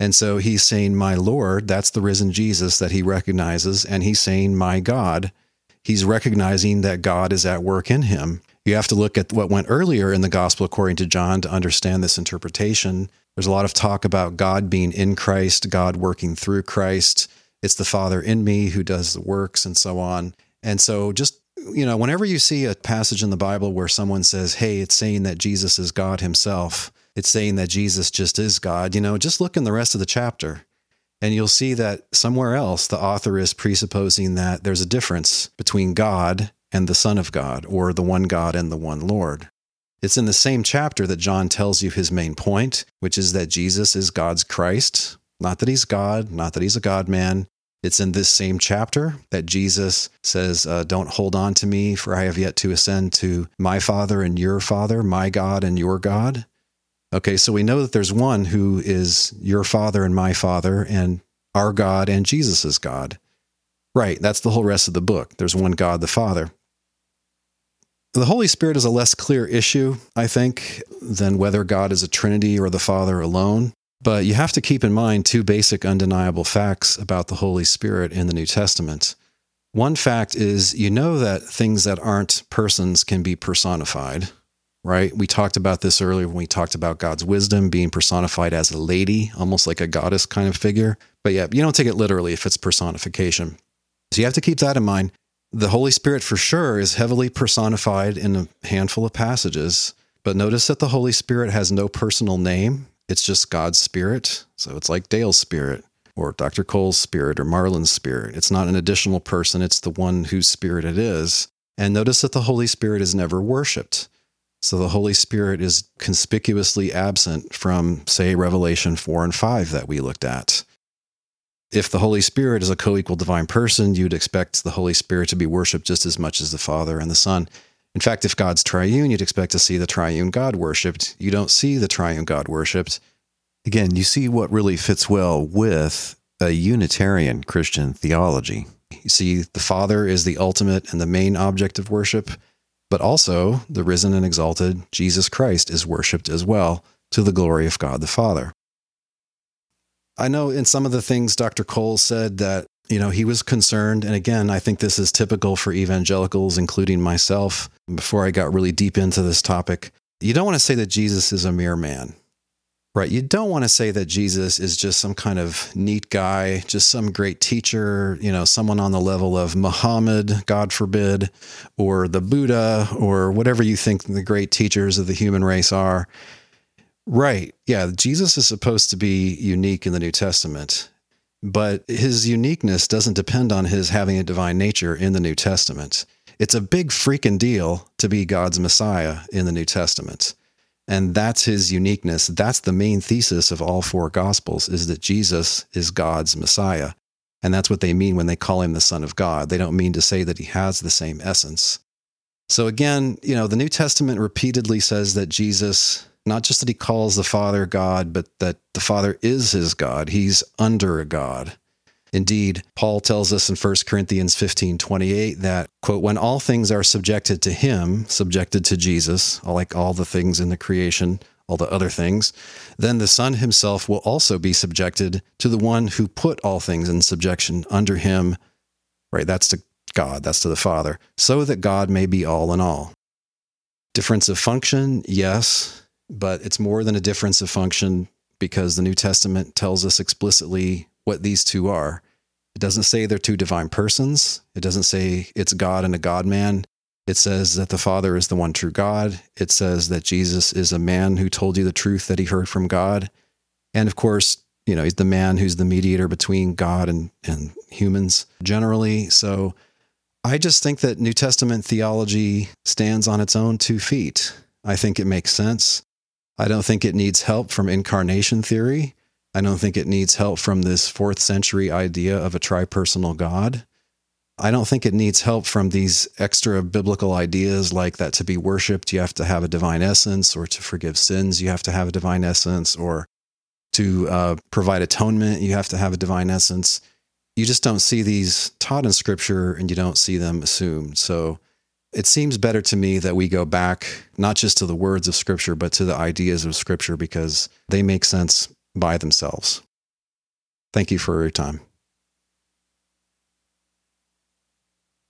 And so he's saying, My Lord, that's the risen Jesus that he recognizes, and he's saying, My God. He's recognizing that God is at work in him. You have to look at what went earlier in the gospel according to John to understand this interpretation. There's a lot of talk about God being in Christ, God working through Christ. It's the Father in me who does the works and so on. And so just you know, whenever you see a passage in the Bible where someone says, "Hey, it's saying that Jesus is God himself," it's saying that Jesus just is God, you know, just look in the rest of the chapter and you'll see that somewhere else the author is presupposing that there's a difference between God and the Son of God, or the one God and the one Lord. It's in the same chapter that John tells you his main point, which is that Jesus is God's Christ. Not that he's God, not that he's a God man. It's in this same chapter that Jesus says, uh, Don't hold on to me, for I have yet to ascend to my Father and your Father, my God and your God. Okay, so we know that there's one who is your Father and my Father, and our God and Jesus' God. Right, that's the whole rest of the book. There's one God, the Father. The Holy Spirit is a less clear issue, I think, than whether God is a Trinity or the Father alone. But you have to keep in mind two basic undeniable facts about the Holy Spirit in the New Testament. One fact is you know that things that aren't persons can be personified, right? We talked about this earlier when we talked about God's wisdom being personified as a lady, almost like a goddess kind of figure. But yeah, you don't take it literally if it's personification. So you have to keep that in mind. The Holy Spirit, for sure, is heavily personified in a handful of passages. But notice that the Holy Spirit has no personal name. It's just God's Spirit. So it's like Dale's Spirit or Dr. Cole's Spirit or Marlon's Spirit. It's not an additional person, it's the one whose Spirit it is. And notice that the Holy Spirit is never worshiped. So the Holy Spirit is conspicuously absent from, say, Revelation 4 and 5 that we looked at if the Holy Spirit is a co equal divine person, you'd expect the Holy Spirit to be worshiped just as much as the Father and the Son. In fact, if God's triune, you'd expect to see the triune God worshiped. You don't see the triune God worshiped. Again, you see what really fits well with a Unitarian Christian theology. You see, the Father is the ultimate and the main object of worship, but also the risen and exalted Jesus Christ is worshiped as well to the glory of God the Father. I know in some of the things Dr. Cole said that, you know, he was concerned. And again, I think this is typical for evangelicals, including myself, before I got really deep into this topic. You don't want to say that Jesus is a mere man. Right. You don't want to say that Jesus is just some kind of neat guy, just some great teacher, you know, someone on the level of Muhammad, God forbid, or the Buddha, or whatever you think the great teachers of the human race are. Right. Yeah. Jesus is supposed to be unique in the New Testament, but his uniqueness doesn't depend on his having a divine nature in the New Testament. It's a big freaking deal to be God's Messiah in the New Testament. And that's his uniqueness. That's the main thesis of all four gospels is that Jesus is God's Messiah. And that's what they mean when they call him the Son of God. They don't mean to say that he has the same essence. So again, you know, the New Testament repeatedly says that Jesus, not just that he calls the Father God, but that the Father is his God. He's under a God. Indeed, Paul tells us in 1 Corinthians 15 28 that, quote, when all things are subjected to him, subjected to Jesus, like all the things in the creation, all the other things, then the Son himself will also be subjected to the one who put all things in subjection under him. Right? That's to God, that's to the Father, so that God may be all in all. Difference of function, yes, but it's more than a difference of function because the New Testament tells us explicitly what these two are. It doesn't say they're two divine persons. It doesn't say it's God and a God man. It says that the Father is the one true God. It says that Jesus is a man who told you the truth that he heard from God. And of course, you know, he's the man who's the mediator between God and, and humans generally. So I just think that New Testament theology stands on its own two feet. I think it makes sense. I don't think it needs help from incarnation theory. I don't think it needs help from this fourth century idea of a tripersonal God. I don't think it needs help from these extra biblical ideas like that to be worshiped, you have to have a divine essence, or to forgive sins, you have to have a divine essence, or to uh, provide atonement, you have to have a divine essence. You just don't see these taught in scripture and you don't see them assumed. So it seems better to me that we go back not just to the words of scripture, but to the ideas of scripture because they make sense by themselves. Thank you for your time.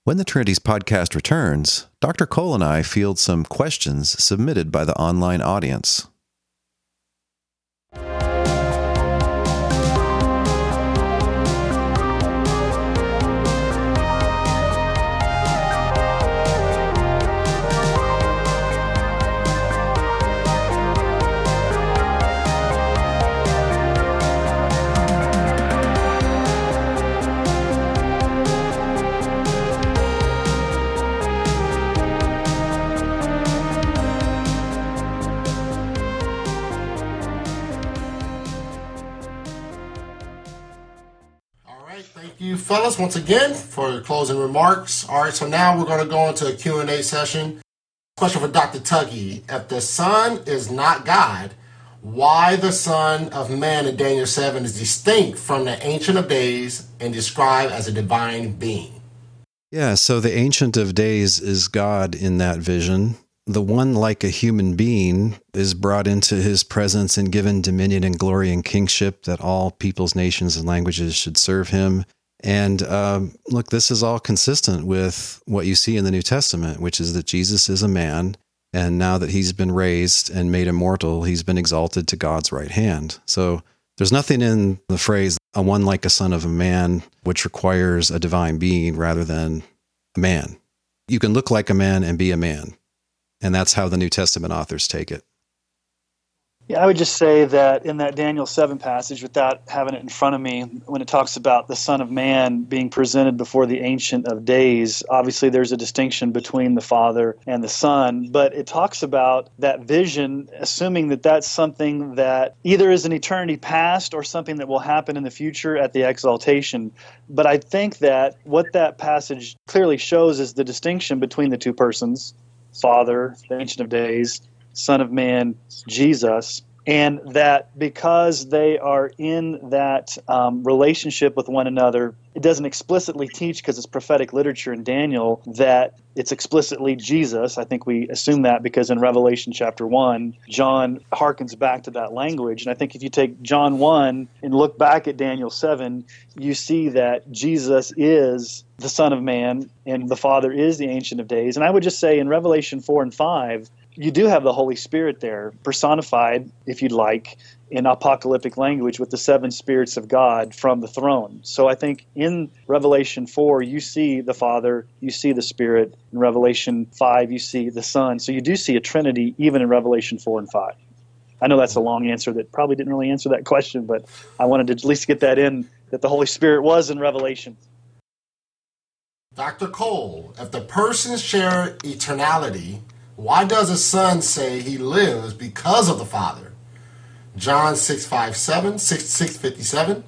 When the Trinities podcast returns, Dr. Cole and I field some questions submitted by the online audience. You, fellas, once again for your closing remarks. All right, so now we're going to go into a Q&A session. Question for Dr. Tuggy. If the Son is not God, why the Son of Man in Daniel 7 is distinct from the Ancient of Days and described as a divine being? Yeah, so the Ancient of Days is God in that vision. The one, like a human being, is brought into his presence and given dominion and glory and kingship that all peoples, nations, and languages should serve him. And um, look, this is all consistent with what you see in the New Testament, which is that Jesus is a man. And now that he's been raised and made immortal, he's been exalted to God's right hand. So there's nothing in the phrase, a one like a son of a man, which requires a divine being rather than a man. You can look like a man and be a man. And that's how the New Testament authors take it. Yeah, I would just say that in that Daniel 7 passage, without having it in front of me, when it talks about the Son of Man being presented before the Ancient of Days, obviously there's a distinction between the Father and the Son, but it talks about that vision, assuming that that's something that either is an eternity past or something that will happen in the future at the exaltation. But I think that what that passage clearly shows is the distinction between the two persons Father, the Ancient of Days, Son of Man, Jesus, and that because they are in that um, relationship with one another, it doesn't explicitly teach because it's prophetic literature in Daniel that it's explicitly Jesus. I think we assume that because in Revelation chapter 1, John harkens back to that language. And I think if you take John 1 and look back at Daniel 7, you see that Jesus is the Son of Man and the Father is the Ancient of Days. And I would just say in Revelation 4 and 5, you do have the Holy Spirit there, personified, if you'd like, in apocalyptic language with the seven spirits of God from the throne. So I think in Revelation 4, you see the Father, you see the Spirit. In Revelation 5, you see the Son. So you do see a Trinity even in Revelation 4 and 5. I know that's a long answer that probably didn't really answer that question, but I wanted to at least get that in that the Holy Spirit was in Revelation. Dr. Cole, if the persons share eternality, why does the Son say he lives because of the Father? John 6 5 7, 6, 6 57.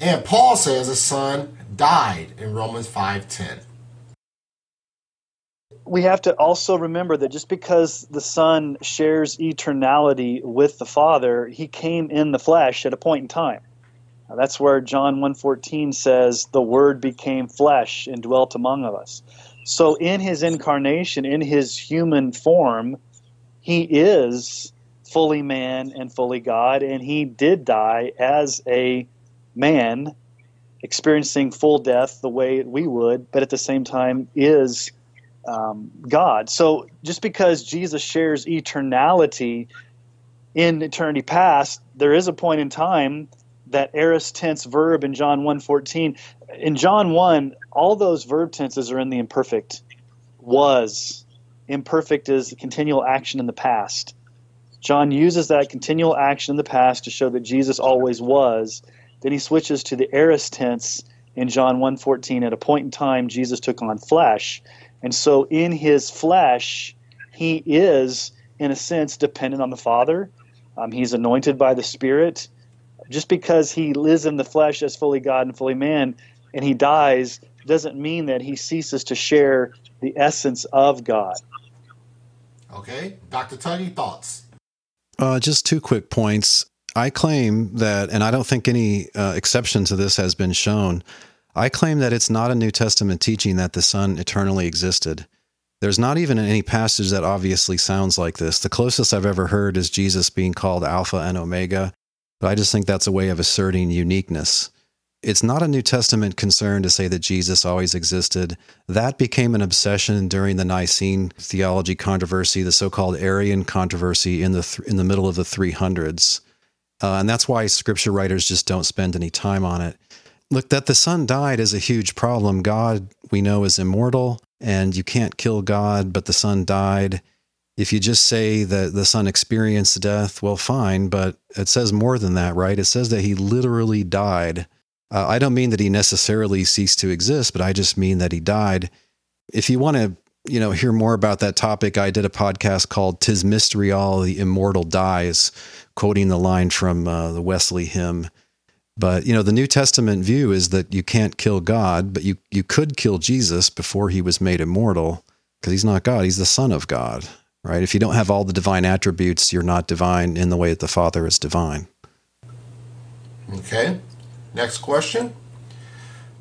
And Paul says the Son died in Romans 5 10. We have to also remember that just because the Son shares eternality with the Father, he came in the flesh at a point in time. Now, that's where John 1:14 says the word became flesh and dwelt among us. So in his incarnation, in his human form, he is fully man and fully God and he did die as a man experiencing full death the way we would, but at the same time is um, God. So just because Jesus shares eternality in eternity past, there is a point in time that aorist tense verb in John 1:14. In John 1, all those verb tenses are in the imperfect. Was. Imperfect is the continual action in the past. John uses that continual action in the past to show that Jesus always was. Then he switches to the aorist tense in John 1:14 at a point in time Jesus took on flesh. And so in his flesh, he is in a sense dependent on the Father. Um, he's anointed by the Spirit just because he lives in the flesh as fully God and fully man and he dies doesn't mean that he ceases to share the essence of God. Okay. Dr. Tuggy, thoughts? Uh, just two quick points. I claim that, and I don't think any uh, exception to this has been shown. I claim that it's not a New Testament teaching that the Son eternally existed. There's not even any passage that obviously sounds like this. The closest I've ever heard is Jesus being called Alpha and Omega, but I just think that's a way of asserting uniqueness. It's not a New Testament concern to say that Jesus always existed. That became an obsession during the Nicene theology controversy, the so-called Arian controversy in the th- in the middle of the 300s. Uh, and that's why scripture writers just don't spend any time on it. Look, that the Son died is a huge problem. God, we know, is immortal, and you can't kill God, but the Son died. If you just say that the Son experienced death, well, fine, but it says more than that, right? It says that he literally died. Uh, I don't mean that he necessarily ceased to exist, but I just mean that he died. If you want to, you know, hear more about that topic, I did a podcast called "Tis Mystery All: The Immortal Dies," quoting the line from uh, the Wesley hymn. But you know, the New Testament view is that you can't kill God, but you you could kill Jesus before he was made immortal, because he's not God; he's the Son of God right? If you don't have all the divine attributes, you're not divine in the way that the Father is divine. Okay. Next question.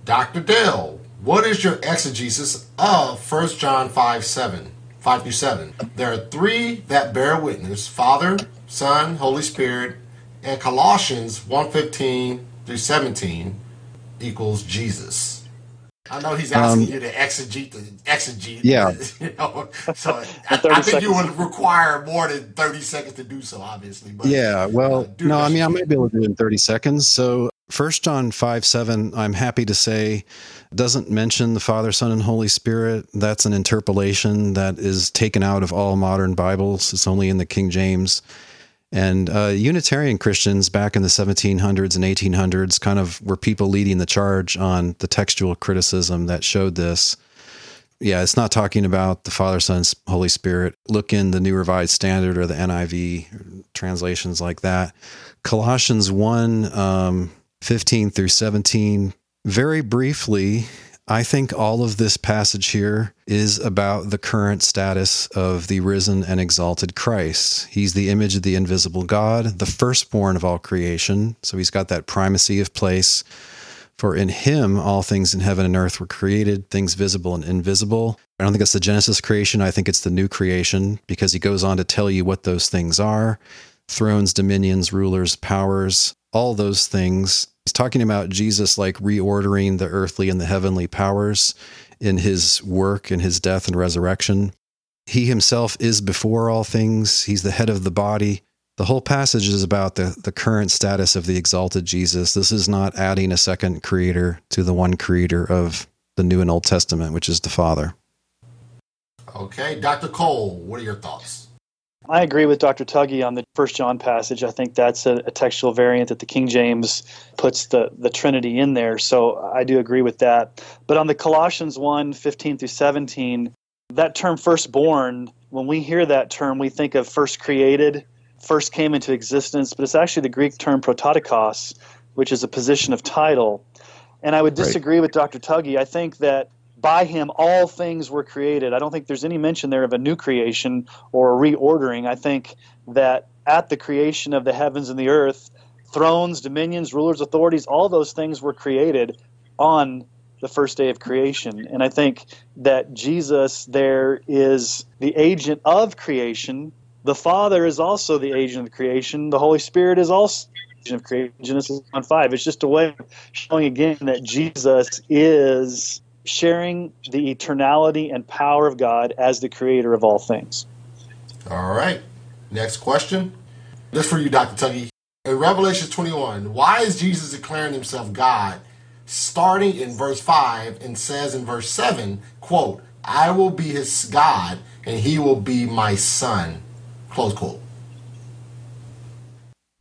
Dr. Dale, what is your exegesis of 1 John 5 7? 5 through 7. There are three that bear witness Father, Son, Holy Spirit, and Colossians 1:15 through 17 equals Jesus. I know he's asking um, you to exegete the exegete. Yeah. You know, so I, I, think you would require more than 30 seconds to do so, obviously. But, yeah. Well, uh, no, I mean, I might be able to do it in 30 seconds. So, First John 5 7, I'm happy to say, doesn't mention the Father, Son, and Holy Spirit. That's an interpolation that is taken out of all modern Bibles. It's only in the King James. And uh, Unitarian Christians back in the 1700s and 1800s kind of were people leading the charge on the textual criticism that showed this. Yeah, it's not talking about the Father, Son, Holy Spirit. Look in the New Revised Standard or the NIV translations like that. Colossians 1 um, 15 through 17. Very briefly, I think all of this passage here is about the current status of the risen and exalted Christ. He's the image of the invisible God, the firstborn of all creation. So he's got that primacy of place. For in him all things in heaven and earth were created, things visible and invisible. I don't think it's the Genesis creation. I think it's the new creation because he goes on to tell you what those things are thrones, dominions, rulers, powers, all those things He's talking about Jesus like reordering the earthly and the heavenly powers in his work and his death and resurrection. He himself is before all things, he's the head of the body. The whole passage is about the, the current status of the exalted Jesus. This is not adding a second creator to the one creator of the New and Old Testament, which is the Father. Okay, Dr. Cole, what are your thoughts? I agree with Dr. Tuggy on the First John passage. I think that's a, a, textual variant that the King James puts the, the Trinity in there. So I do agree with that. But on the Colossians 1 15 through 17, that term firstborn, when we hear that term, we think of first created, first came into existence, but it's actually the Greek term prototokos, which is a position of title. And I would disagree right. with Dr. Tuggy. I think that by him all things were created. I don't think there's any mention there of a new creation or a reordering. I think that at the creation of the heavens and the earth, thrones, dominions, rulers, authorities, all those things were created on the first day of creation. And I think that Jesus there is the agent of creation. The Father is also the agent of creation. The Holy Spirit is also the agent of creation. Genesis 1 5. It's just a way of showing again that Jesus is sharing the eternality and power of God as the creator of all things. All right. Next question. This for you, Dr. Tuggy. In Revelation 21, why is Jesus declaring himself God? Starting in verse 5 and says in verse 7, quote, I will be his God and he will be my son. Close quote.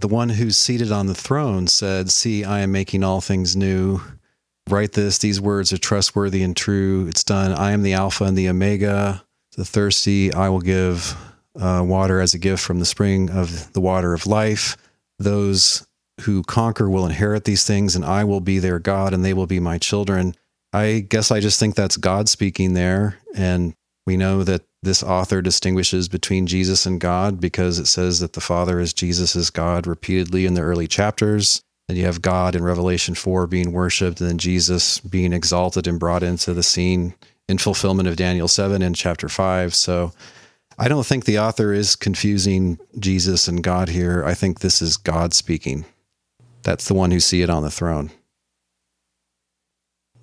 The one who's seated on the throne said, See, I am making all things new write this. These words are trustworthy and true. It's done. I am the Alpha and the Omega. The thirsty, I will give uh, water as a gift from the spring of the water of life. Those who conquer will inherit these things, and I will be their God, and they will be my children. I guess I just think that's God speaking there. And we know that this author distinguishes between Jesus and God because it says that the Father is Jesus is God repeatedly in the early chapters. Then you have God in Revelation 4 being worshiped, and then Jesus being exalted and brought into the scene in fulfillment of Daniel 7 in chapter 5. So I don't think the author is confusing Jesus and God here. I think this is God speaking. That's the one who see it on the throne.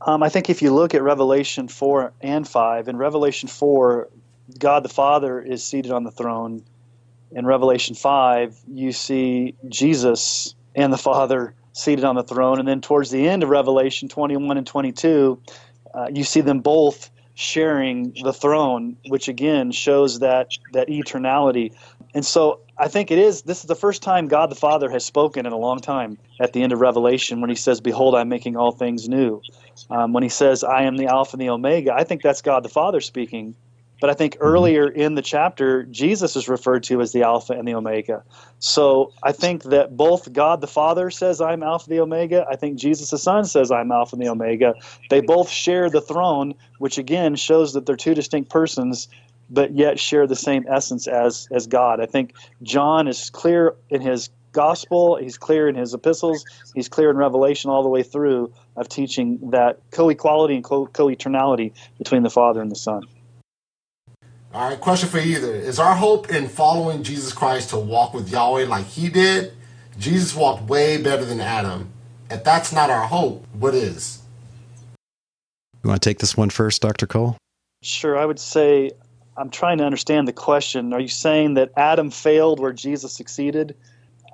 Um, I think if you look at Revelation 4 and 5, in Revelation 4, God the Father is seated on the throne. In Revelation 5, you see Jesus and the Father seated on the throne. And then towards the end of Revelation 21 and 22, uh, you see them both sharing the throne, which again shows that that eternality. And so I think it is this is the first time God the Father has spoken in a long time at the end of Revelation when he says, Behold, I'm making all things new. Um, when he says, I am the Alpha and the Omega, I think that's God the Father speaking. But I think mm-hmm. earlier in the chapter, Jesus is referred to as the Alpha and the Omega. So I think that both God the Father says, I'm Alpha the Omega. I think Jesus the Son says, I'm Alpha and the Omega. They both share the throne, which again shows that they're two distinct persons, but yet share the same essence as, as God. I think John is clear in his gospel, he's clear in his epistles, he's clear in Revelation all the way through of teaching that co equality and co eternality between the Father and the Son. All right, question for either. Is our hope in following Jesus Christ to walk with Yahweh like he did? Jesus walked way better than Adam. If that's not our hope, what is? You want to take this one first, Dr. Cole? Sure. I would say I'm trying to understand the question. Are you saying that Adam failed where Jesus succeeded?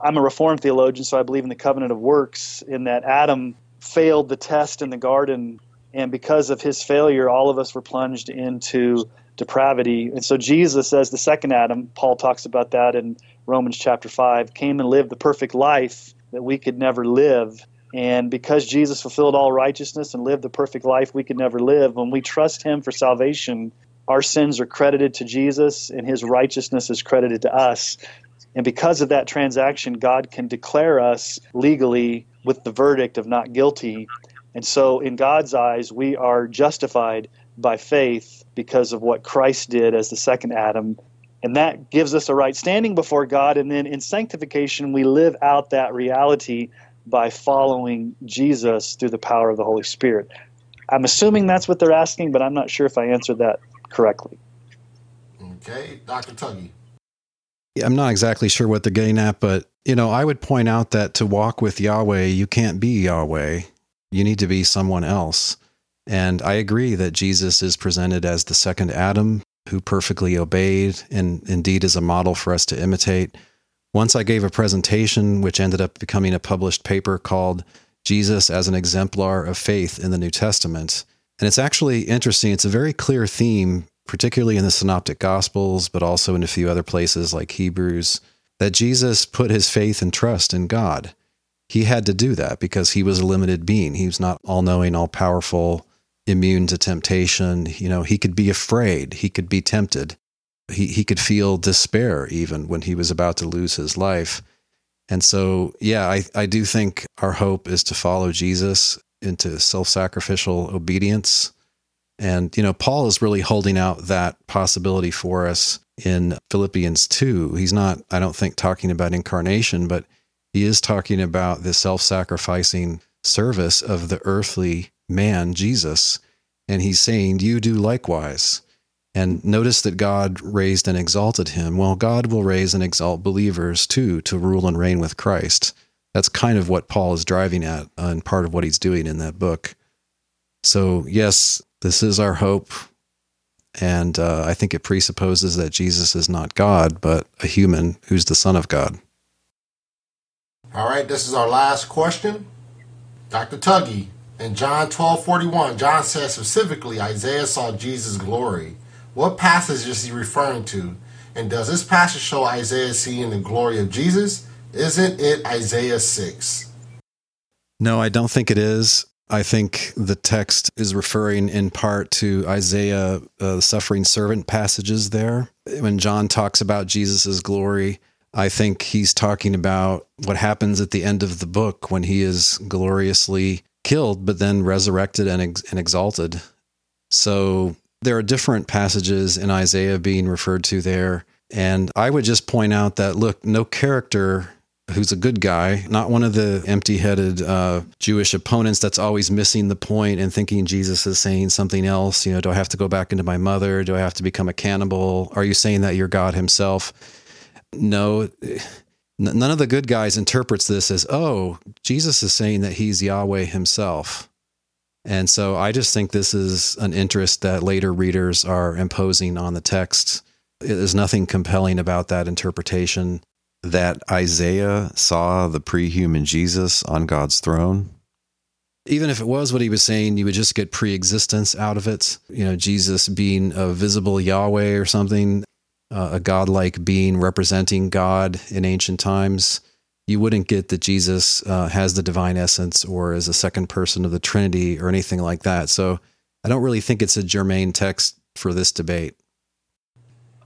I'm a Reformed theologian, so I believe in the covenant of works, in that Adam failed the test in the garden, and because of his failure, all of us were plunged into depravity. And so Jesus, as the second Adam, Paul talks about that in Romans chapter 5, came and lived the perfect life that we could never live. And because Jesus fulfilled all righteousness and lived the perfect life we could never live, when we trust him for salvation, our sins are credited to Jesus and his righteousness is credited to us. And because of that transaction, God can declare us legally with the verdict of not guilty. And so, in God's eyes, we are justified by faith because of what Christ did as the second Adam. And that gives us a right standing before God. And then in sanctification, we live out that reality by following Jesus through the power of the Holy Spirit. I'm assuming that's what they're asking, but I'm not sure if I answered that correctly. Okay, Dr. Tuggy. I'm not exactly sure what they're getting at, but you know, I would point out that to walk with Yahweh, you can't be Yahweh. You need to be someone else. And I agree that Jesus is presented as the second Adam, who perfectly obeyed and indeed is a model for us to imitate. Once I gave a presentation, which ended up becoming a published paper called Jesus as an Exemplar of Faith in the New Testament. And it's actually interesting. It's a very clear theme, particularly in the Synoptic Gospels, but also in a few other places like Hebrews, that Jesus put his faith and trust in God. He had to do that because he was a limited being. He was not all knowing, all powerful, immune to temptation. You know, he could be afraid, he could be tempted, he, he could feel despair even when he was about to lose his life. And so, yeah, I, I do think our hope is to follow Jesus into self sacrificial obedience. And, you know, Paul is really holding out that possibility for us in Philippians 2. He's not, I don't think, talking about incarnation, but he is talking about the self sacrificing service of the earthly man, Jesus. And he's saying, You do likewise. And notice that God raised and exalted him. Well, God will raise and exalt believers too to rule and reign with Christ. That's kind of what Paul is driving at and part of what he's doing in that book. So, yes, this is our hope. And uh, I think it presupposes that Jesus is not God, but a human who's the Son of God. All right, this is our last question. Dr. Tuggy, in John 12 41, John says specifically Isaiah saw Jesus' glory. What passage is he referring to? And does this passage show Isaiah seeing the glory of Jesus? Isn't it Isaiah 6? No, I don't think it is. I think the text is referring in part to Isaiah, uh, the suffering servant passages there. When John talks about Jesus' glory, I think he's talking about what happens at the end of the book when he is gloriously killed, but then resurrected and, ex- and exalted. So there are different passages in Isaiah being referred to there. And I would just point out that look, no character who's a good guy, not one of the empty headed uh, Jewish opponents that's always missing the point and thinking Jesus is saying something else. You know, do I have to go back into my mother? Do I have to become a cannibal? Are you saying that you're God himself? No. None of the good guys interprets this as, oh, Jesus is saying that he's Yahweh himself. And so I just think this is an interest that later readers are imposing on the text. There's nothing compelling about that interpretation. That Isaiah saw the pre human Jesus on God's throne? Even if it was what he was saying, you would just get pre existence out of it. You know, Jesus being a visible Yahweh or something, uh, a godlike being representing God in ancient times you wouldn't get that Jesus uh, has the divine essence or is a second person of the Trinity or anything like that. So I don't really think it's a germane text for this debate.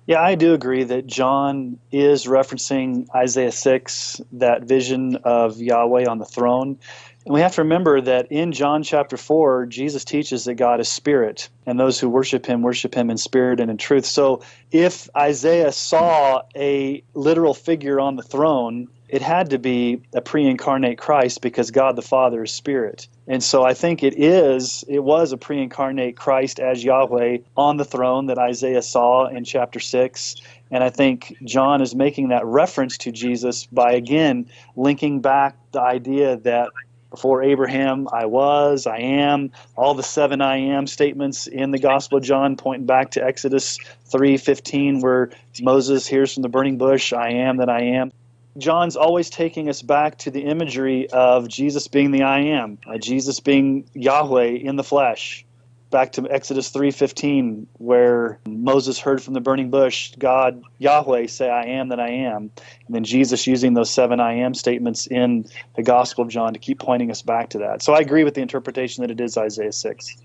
Yeah, I do agree that John is referencing Isaiah 6, that vision of Yahweh on the throne. And we have to remember that in John chapter 4, Jesus teaches that God is spirit, and those who worship him worship him in spirit and in truth. So if Isaiah saw a literal figure on the throne, it had to be a pre-incarnate Christ because God the Father is spirit. And so I think it is it was a pre-incarnate Christ as Yahweh on the throne that Isaiah saw in chapter 6. And I think John is making that reference to Jesus by again linking back the idea that before Abraham, I was, I am, all the seven I am statements in the Gospel of John pointing back to Exodus 3:15 where Moses hears from the burning bush, I am that I am. John's always taking us back to the imagery of Jesus being the I am, uh, Jesus being Yahweh in the flesh. Back to Exodus 3:15 where Moses heard from the burning bush God Yahweh say I am that I am. And then Jesus using those seven I am statements in the Gospel of John to keep pointing us back to that. So I agree with the interpretation that it is Isaiah 6.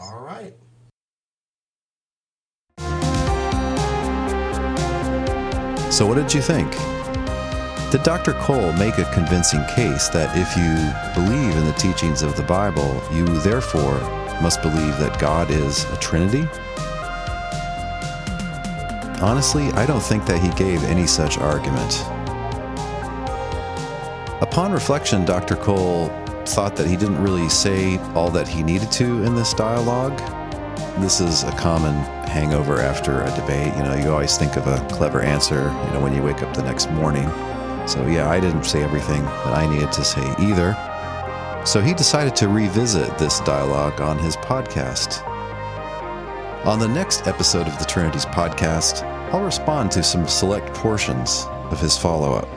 All right. So what did you think? Did Dr. Cole make a convincing case that if you believe in the teachings of the Bible, you therefore must believe that God is a Trinity? Honestly, I don't think that he gave any such argument. Upon reflection, Dr. Cole thought that he didn't really say all that he needed to in this dialogue. This is a common hangover after a debate. You know, you always think of a clever answer, you know, when you wake up the next morning. So, yeah, I didn't say everything that I needed to say either. So, he decided to revisit this dialogue on his podcast. On the next episode of the Trinities podcast, I'll respond to some select portions of his follow up.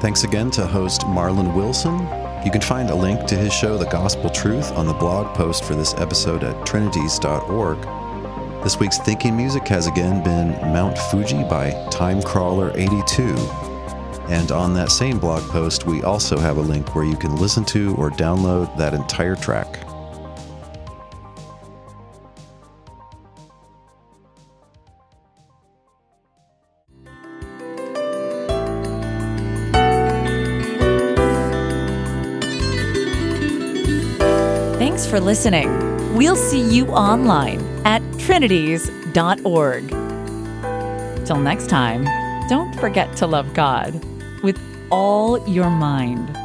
Thanks again to host Marlon Wilson. You can find a link to his show, The Gospel Truth, on the blog post for this episode at trinities.org. This week's thinking music has again been Mount Fuji by Timecrawler82. And on that same blog post, we also have a link where you can listen to or download that entire track. Thanks for listening. We'll see you online at trinities.org. Till next time, don't forget to love God with all your mind.